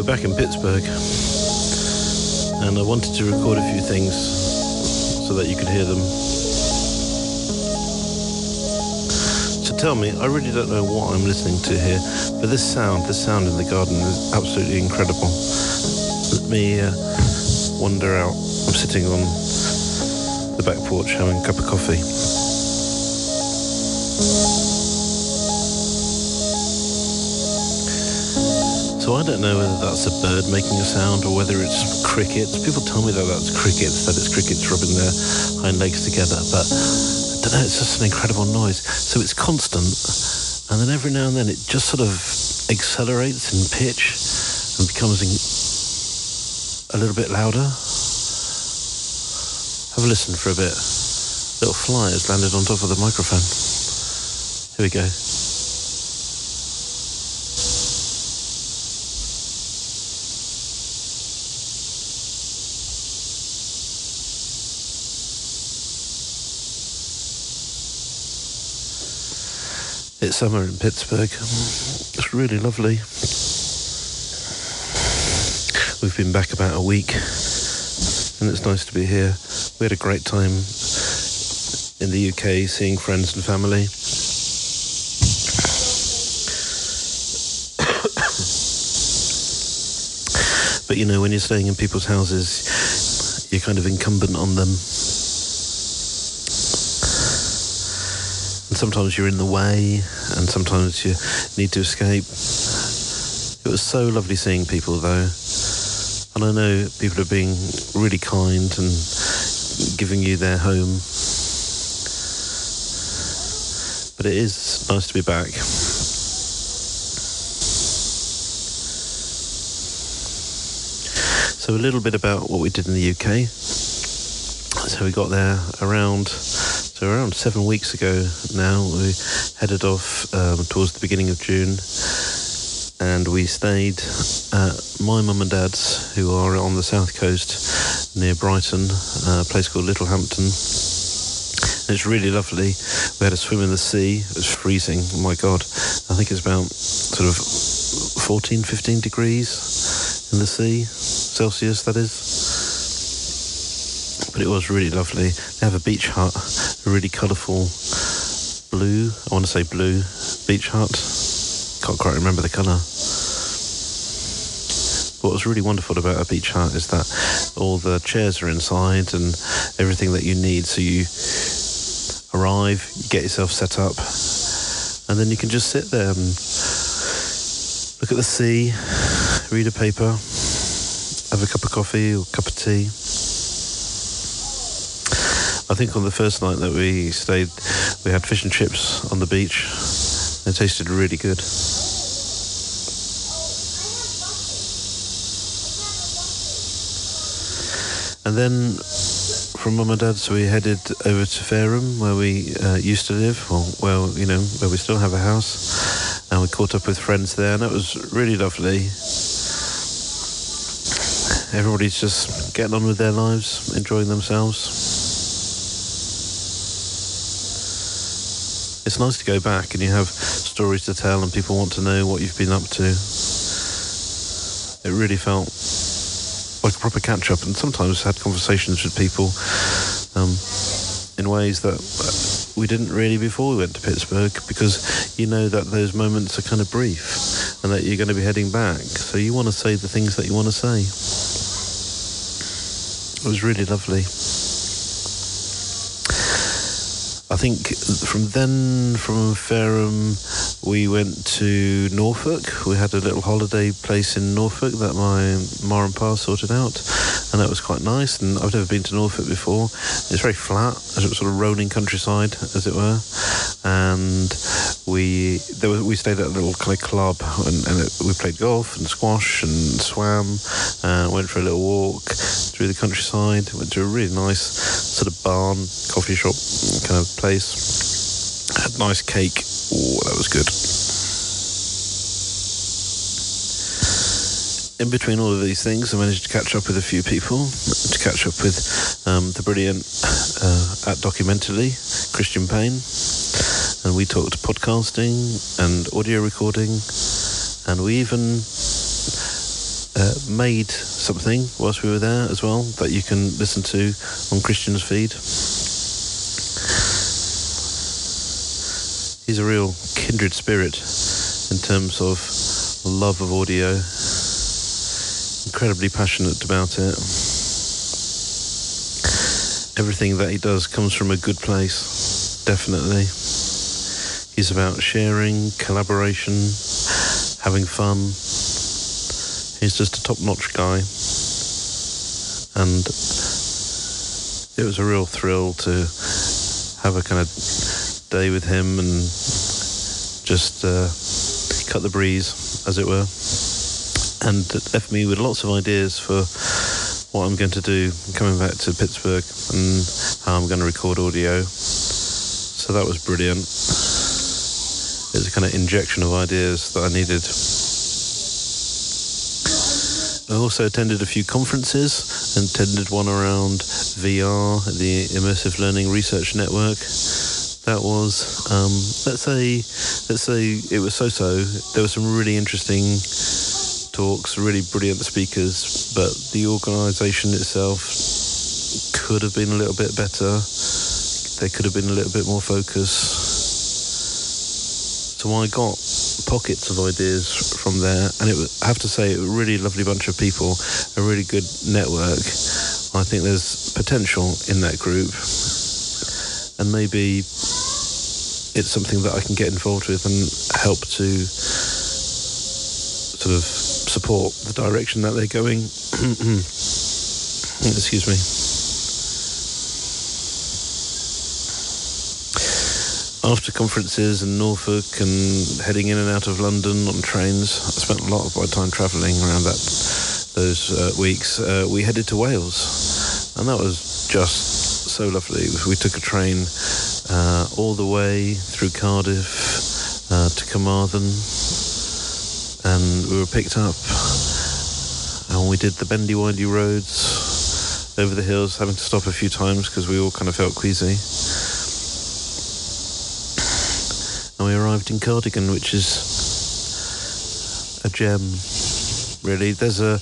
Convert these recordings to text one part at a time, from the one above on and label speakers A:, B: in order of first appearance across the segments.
A: We're back in Pittsburgh, and I wanted to record a few things so that you could hear them. So tell me, I really don't know what I'm listening to here, but this sound, this sound in the garden is absolutely incredible. Let me uh, wander out. I'm sitting on the back porch having a cup of coffee. So I don't know whether that's a bird making a sound or whether it's crickets. People tell me that that's crickets, that it's crickets rubbing their hind legs together, but I don't know, it's just an incredible noise. So it's constant, and then every now and then it just sort of accelerates in pitch and becomes a little bit louder. Have a listen for a bit. Little fly has landed on top of the microphone. Here we go. Summer in Pittsburgh. It's really lovely. We've been back about a week and it's nice to be here. We had a great time in the UK seeing friends and family. but you know, when you're staying in people's houses, you're kind of incumbent on them. Sometimes you're in the way, and sometimes you need to escape. It was so lovely seeing people, though. And I know people are being really kind and giving you their home. But it is nice to be back. So a little bit about what we did in the UK. So we got there around so around seven weeks ago now. We headed off um, towards the beginning of June, and we stayed at my mum and dad's, who are on the south coast near Brighton, a place called Littlehampton. And it's really lovely. We had a swim in the sea. It was freezing. Oh my God, I think it's about sort of 14, 15 degrees in the sea, Celsius, that is but it was really lovely. They have a beach hut, a really colourful blue, I want to say blue beach hut. Can't quite remember the colour. What was really wonderful about a beach hut is that all the chairs are inside and everything that you need. So you arrive, you get yourself set up, and then you can just sit there and look at the sea, read a paper, have a cup of coffee or a cup of tea. I think on the first night that we stayed, we had fish and chips on the beach. It tasted really good. And then from mum and dad's, we headed over to Fareham, where we uh, used to live, or well, you know, where we still have a house. And we caught up with friends there, and it was really lovely. Everybody's just getting on with their lives, enjoying themselves. It's nice to go back and you have stories to tell and people want to know what you've been up to. It really felt like a proper catch up and sometimes had conversations with people um, in ways that we didn't really before we went to Pittsburgh because you know that those moments are kind of brief and that you're going to be heading back. So you want to say the things that you want to say. It was really lovely. I think from then, from Fareham, we went to Norfolk. We had a little holiday place in Norfolk that my ma and pa sorted out, and that was quite nice. And I've never been to Norfolk before. It's very flat, sort of rolling countryside, as it were. And we there was, we stayed at a little kind of club, and, and it, we played golf and squash and swam. Uh, went for a little walk through the countryside. Went to a really nice sort of barn, coffee shop kind of place. Had nice cake. Oh, that was good. In between all of these things, I managed to catch up with a few people. To catch up with um, the brilliant uh, at Documentally, Christian Payne, and we talked podcasting and audio recording, and we even uh, made something whilst we were there as well that you can listen to on Christian's feed. He's a real kindred spirit in terms of love of audio, incredibly passionate about it. Everything that he does comes from a good place, definitely. He's about sharing, collaboration, having fun. He's just a top notch guy. And it was a real thrill to have a kind of day with him and just uh, cut the breeze, as it were. And it left me with lots of ideas for what I'm going to do coming back to Pittsburgh and how I'm going to record audio. So that was brilliant. A kind of injection of ideas that I needed. I also attended a few conferences, and attended one around VR, the Immersive Learning Research Network. That was, um, let's say, let's say it was so-so. There were some really interesting talks, really brilliant speakers, but the organisation itself could have been a little bit better. There could have been a little bit more focus. So I got pockets of ideas from there, and it was, I have to say, a really lovely bunch of people, a really good network. I think there's potential in that group, and maybe it's something that I can get involved with and help to sort of support the direction that they're going. Excuse me. After conferences in Norfolk and heading in and out of London on trains, I spent a lot of my time travelling around that those uh, weeks. Uh, we headed to Wales, and that was just so lovely. We took a train uh, all the way through Cardiff uh, to Carmarthen, and we were picked up, and we did the bendy windy roads over the hills, having to stop a few times because we all kind of felt queasy Cardigan, which is a gem, really. There's a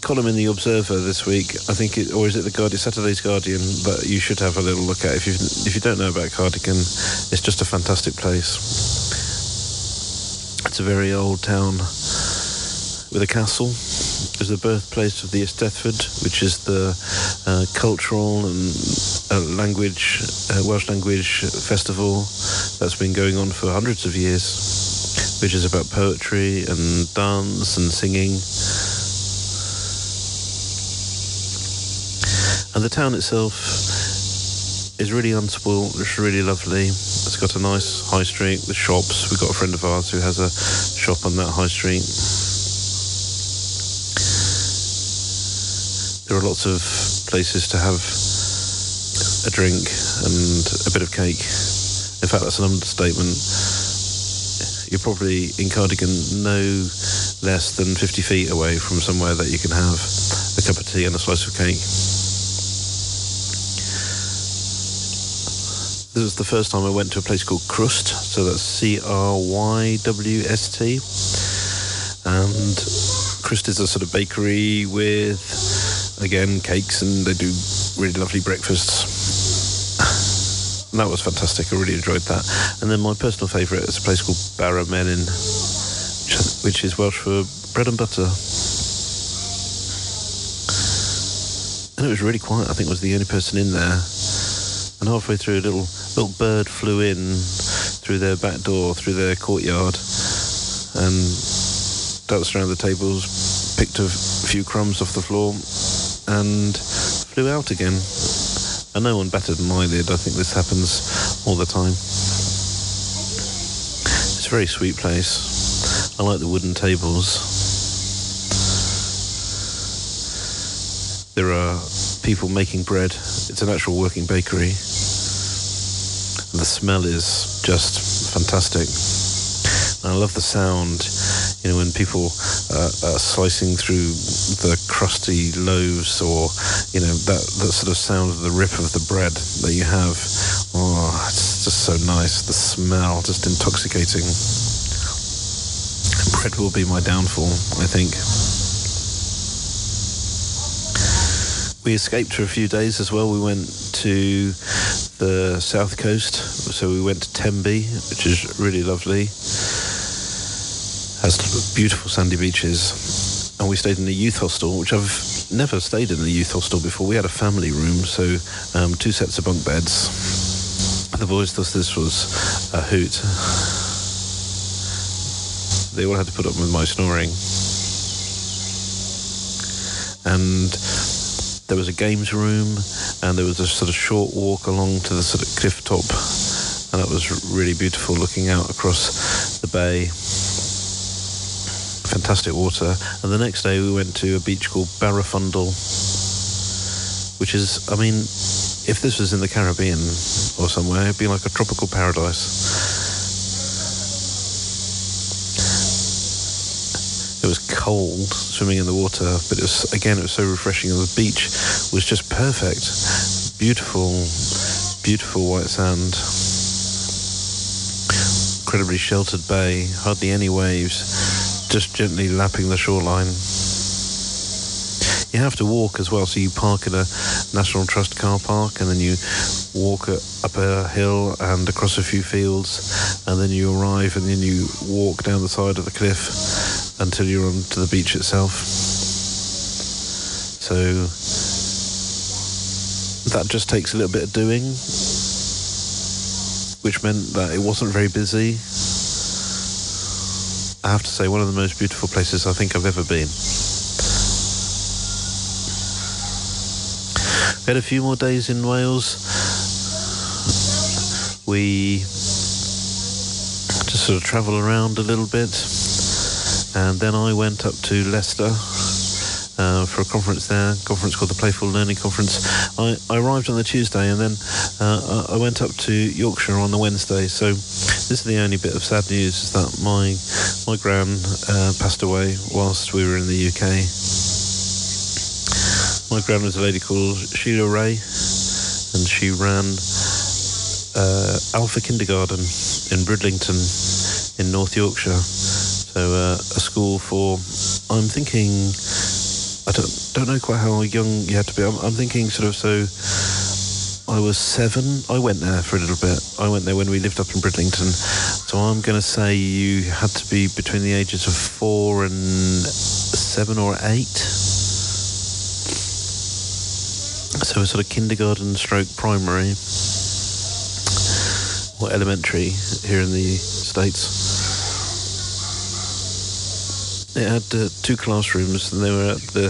A: column in the Observer this week, I think, it, or is it the Guardian, Saturday's Guardian, but you should have a little look at. If you if you don't know about Cardigan, it's just a fantastic place. It's a very old town with a castle. It's the birthplace of the Eisteddfod, which is the uh, cultural and language, Welsh language festival that's been going on for hundreds of years, which is about poetry and dance and singing. And the town itself is really unspoilt. It's really lovely. It's got a nice high street with shops. We've got a friend of ours who has a shop on that high street. There are lots of places to have a drink and a bit of cake. In fact, that's an understatement. You're probably in Cardigan no less than 50 feet away from somewhere that you can have a cup of tea and a slice of cake. This was the first time I went to a place called Crwst, so that's C R Y W S T. And Crwst is a sort of bakery with, again, cakes, and they do really lovely breakfasts. That was fantastic. I really enjoyed that. And then my personal favourite is a place called Bara Menyn, which is Welsh for bread and butter. And it was really quiet. I think I was the only person in there. And halfway through, a little little bird flew in through their back door, through their courtyard, and danced around the tables, picked a few crumbs off the floor, and flew out again. And no one better than I did. I think this happens all the time. It's a very sweet place. I like the wooden tables. There are people making bread. It's an actual working bakery. The smell is just fantastic. And I love the sound, you know, when people uh, are slicing through the crusty loaves or, you know, that, that sort of sound of the rip of the bread that you have. Oh, it's just so nice. The smell, just intoxicating. Bread will be my downfall, I think. We escaped for a few days as well. We went to the south coast, so we went to Tenby, which is really lovely. Has beautiful sandy beaches, and we stayed in a youth hostel, which I've never stayed in a youth hostel before. We had a family room, so um, two sets of bunk beds. The boys thought this was a hoot. They all had to put up with my snoring. And there was a games room and there was a sort of short walk along to the sort of cliff top and that was really beautiful looking out across the bay fantastic water. And the next day we went to a beach called Barafundle which is I mean if this was in the Caribbean or somewhere it'd be like a tropical paradise. It was cold swimming in the water, but it was again it was so refreshing. And the beach was just perfect, beautiful, beautiful white sand, incredibly sheltered bay, hardly any waves, just gently lapping the shoreline. You have to walk as well, so you park in a National Trust car park, and then you walk up a hill and across a few fields, and then you arrive, and then you walk down the side of the cliff until you're onto the beach itself. So that just takes a little bit of doing, which meant that it wasn't very busy. I have to say, one of the most beautiful places I think I've ever been. We had a few more days in Wales. We just sort of travel around a little bit and then I went up to Leicester uh, for a conference there, a conference called the Playful Learning Conference. I, I arrived on the Tuesday and then uh, I went up to Yorkshire on the Wednesday. So this is the only bit of sad news is that my my gran uh, passed away whilst we were in the UK. My gran was a lady called Sheila Ray, and she ran uh, Alpha Kindergarten in Bridlington in North Yorkshire. So uh, a school for, I'm thinking, I don't, don't know quite how young you had to be. I'm, I'm thinking sort of so. I was seven. I went there for a little bit. I went there when we lived up in Bridlington. So I'm going to say you had to be between the ages of four and seven or eight. So a sort of kindergarten stroke primary or elementary here in the States. It had uh, two classrooms, and they were at the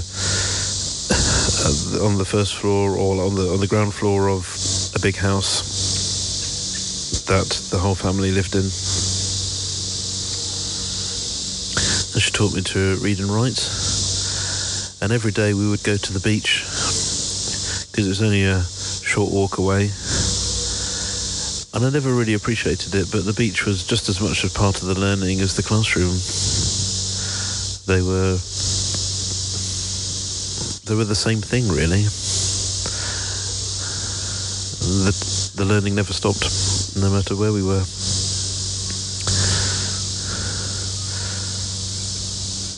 A: uh, on the first floor or on the on the ground floor of a big house that the whole family lived in. And she taught me to read and write. And every day we would go to the beach because it was only a short walk away. And I never really appreciated it, but the beach was just as much a part of the learning as the classroom they were they were the same thing really. The, the learning never stopped, no matter where we were.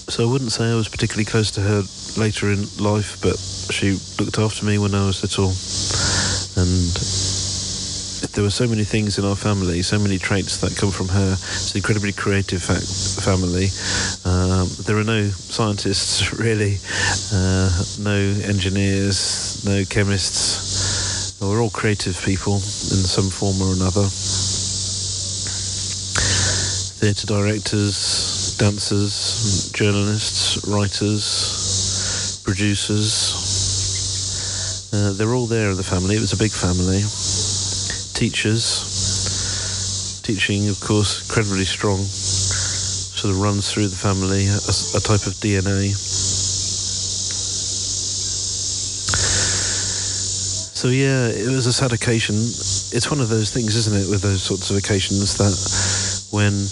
A: So I wouldn't say I was particularly close to her later in life, but she looked after me when I was little, and there were so many things in our family, so many traits that come from her. It's an incredibly creative fa- family. Um, there are no scientists, really, uh, no engineers, no chemists. We're all creative people in some form or another. Theatre directors, dancers, journalists, writers, producers. Uh, they're all there in the family. It was a big family teachers. Teaching, of course, incredibly strong. Sort of runs through the family, a, a type of DNA. So yeah, it was a sad occasion. It's one of those things, isn't it, with those sorts of occasions that when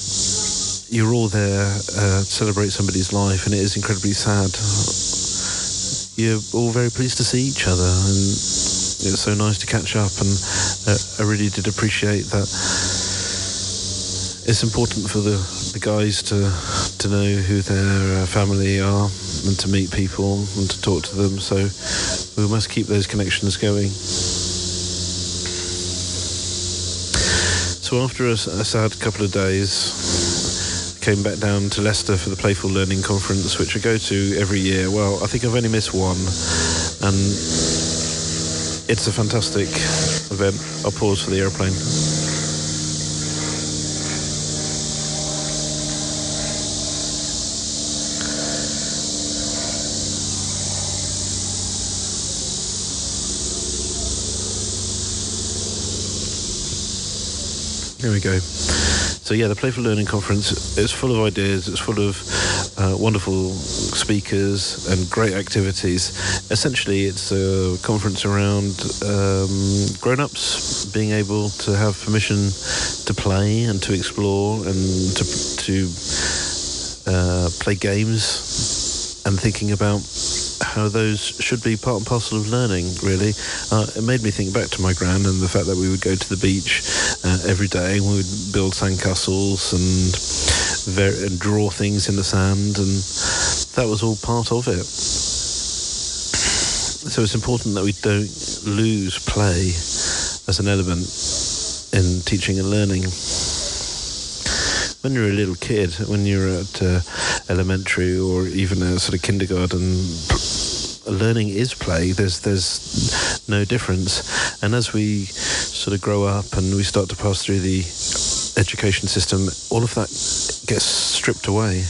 A: you're all there uh, celebrate somebody's life and it is incredibly sad, you're all very pleased to see each other and it's so nice to catch up, and uh, I really did appreciate that. it's important for the, the guys to to know who their uh, family are and to meet people and to talk to them. So we must keep those connections going. So after a, a sad couple of days, came back down to Leicester for the Playful Learning Conference, which I go to every year. Well, I think I've only missed one, and it's a fantastic event. I'll pause for the aeroplane. Here we go. So yeah, the Playful Learning Conference is full of ideas. It's full of uh, wonderful speakers and great activities. Essentially, it's a conference around um, grown-ups being able to have permission to play and to explore and to to uh, play games and thinking about how those should be part and parcel of learning, really. Uh, it made me think back to my gran and the fact that we would go to the beach uh, every day and we would build sandcastles and, ver- and draw things in the sand, and that was all part of it. So it's important that we don't lose play as an element in teaching and learning when you're a little kid, when you're at uh, elementary or even a sort of kindergarten, learning is play. There's there's no difference, and as we sort of grow up and we start to pass through the education system, all of that gets stripped away.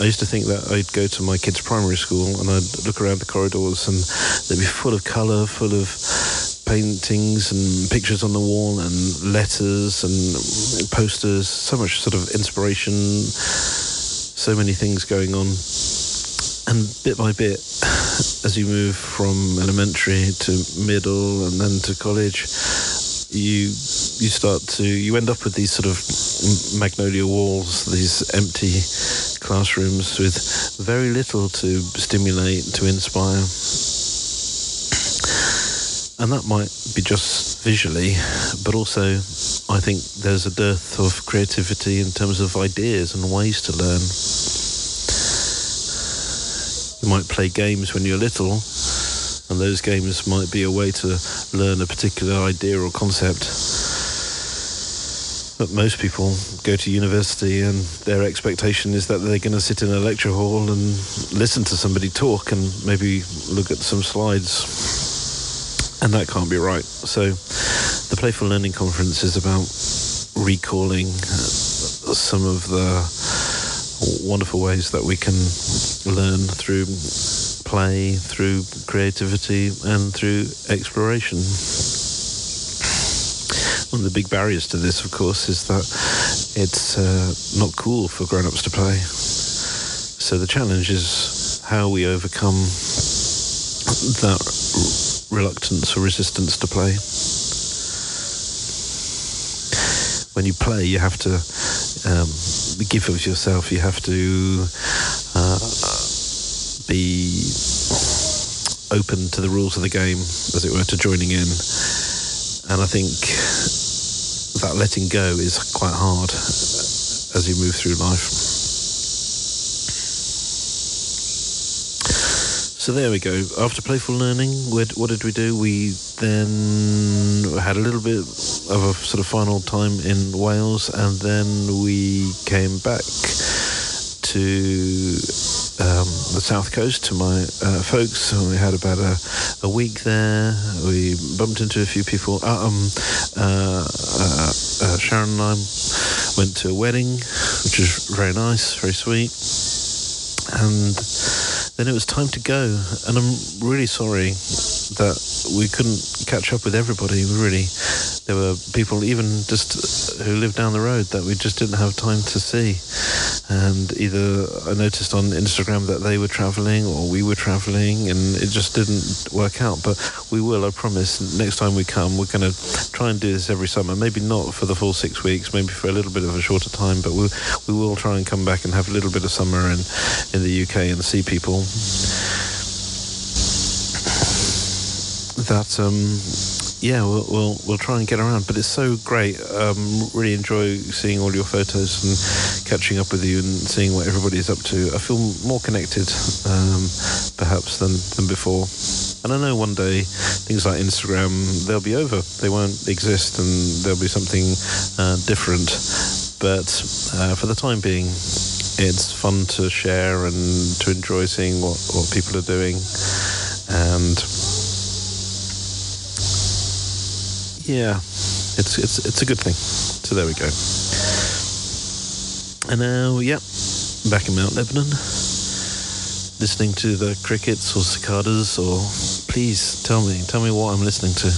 A: I used to think that I'd go to my kids' primary school and I'd look around the corridors and they'd be full of colour, full of paintings and pictures on the wall and letters and posters, so much sort of inspiration, so many things going on. And bit by bit, as you move from elementary to middle and then to college, you you start to you end up with these sort of magnolia walls, these empty classrooms with very little to stimulate, to inspire and that might be just visually, but also I think there's a dearth of creativity in terms of ideas and ways to learn. You might play games when you're little, and those games might be a way to learn a particular idea or concept. But most people go to university and their expectation is that they're going to sit in a lecture hall and listen to somebody talk and maybe look at some slides and that can't be right. So, the Playful Learning Conference is about recalling uh, some of the wonderful ways that we can learn through play, through creativity, and through exploration. One of the big barriers to this, of course, is that it's uh, not cool for grown ups to play. So, the challenge is how we overcome that reluctance or resistance to play. When you play, you have to um, give of yourself. You have to uh, be open to the rules of the game, as it were, to joining in. And I think that letting go is quite hard as you move through life. So there we go. After playful learning, what did we do? We then had a little bit of a sort of final time in Wales, and then we came back to um, the south coast to my uh, folks. And we had about a, a week there. We bumped into a few people. Uh, um, uh, uh, uh, Sharon and I went to a wedding, which was very nice, very sweet, and then it was time to go. And I'm really sorry that we couldn't catch up with everybody. Really, there were people even just who lived down the road that we just didn't have time to see. And either I noticed on Instagram that they were traveling or we were traveling, and it just didn't work out. But we will, I promise. Next time we come, we're going to try and do this every summer. Maybe not for the full six weeks, maybe for a little bit of a shorter time, but we we will try and come back and have a little bit of summer in in the UK and see people that um, yeah, we'll, we'll we'll try and get around. But it's so great. Um, really enjoy seeing all your photos and catching up with you and seeing what everybody's up to. I feel more connected, um, perhaps than than before. And I know one day things like Instagram they'll be over. They won't exist, and there'll be something uh, different. But uh, for the time being, it's fun to share and to enjoy seeing what, what people are doing. And yeah, it's it's it's a good thing. So there we go. And now, yeah, back in Mount Lebanon, listening to the crickets or cicadas, or please tell me, tell me what I'm listening to.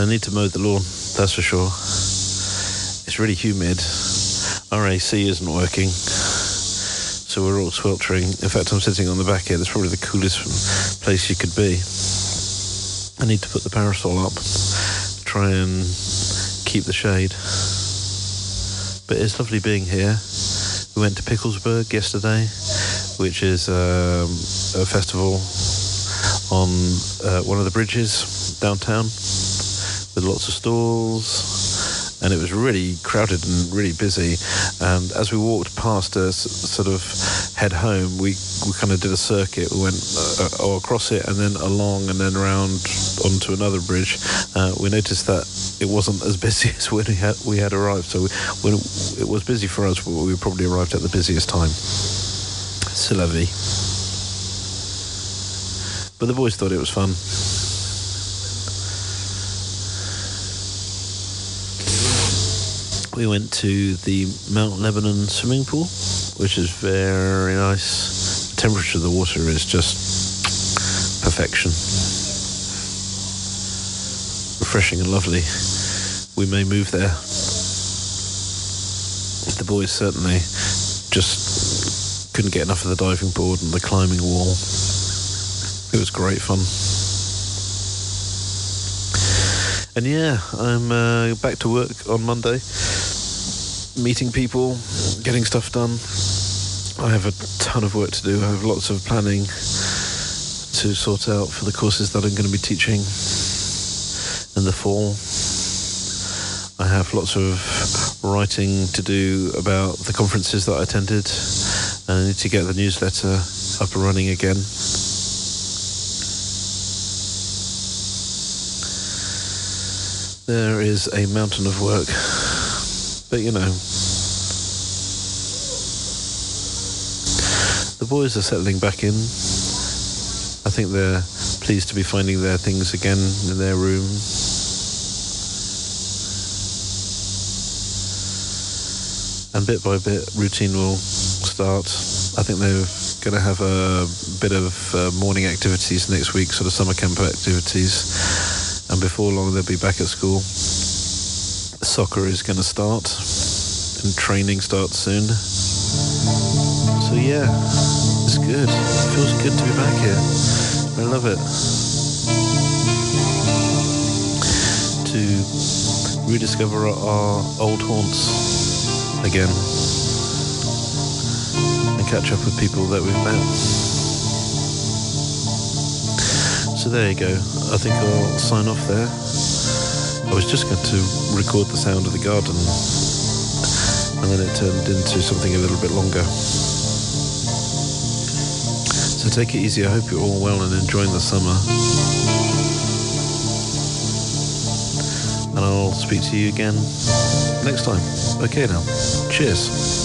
A: I need to mow the lawn, that's for sure. It's really humid. Our AC isn't working, so we're all sweltering. In fact, I'm sitting on the back here. That's probably the coolest place you could be. I need to put the parasol up, try and keep the shade. But it's lovely being here. We went to Picklesburgh yesterday, which is um, a festival on uh, one of the bridges downtown with lots of stalls. And it was really crowded and really busy. And as we walked past a sort of head home, we, we kind of did a circuit. We went uh, across it and then along and then around onto another bridge. Uh, we noticed that it wasn't as busy as when we had, we had arrived. So we, when it was busy for us, but we probably arrived at the busiest time. C'est la vie. But the boys thought it was fun. We went to the Mount Lebanon swimming pool, which is very nice. The temperature of the water is just perfection. Refreshing and lovely. We may move there. The boys certainly just couldn't get enough of the diving board and the climbing wall. It was great fun. And yeah, I'm uh, back to work on Monday, meeting people, getting stuff done. I have a ton of work to do. I have lots of planning to sort out for the courses that I'm going to be teaching in the fall. I have lots of writing to do about the conferences that I attended, and I need to get the newsletter up and running again. There is a mountain of work, but you know, the boys are settling back in. I think they're pleased to be finding their things again in their room. And bit by bit, routine will start. I think they're going to have a bit of uh, morning activities next week, sort of summer camp activities. And before long, they'll be back at school. Soccer is going to start, and training starts soon. So, yeah, it's good. It feels good to be back here. I love it. To rediscover our old haunts again and catch up with people that we've met. So there you go. I think I'll sign off there. I was just going to record the sound of the garden and then it turned into something a little bit longer. So take it easy. I hope you're all well and enjoying the summer. And I'll speak to you again next time. Okay now. Cheers.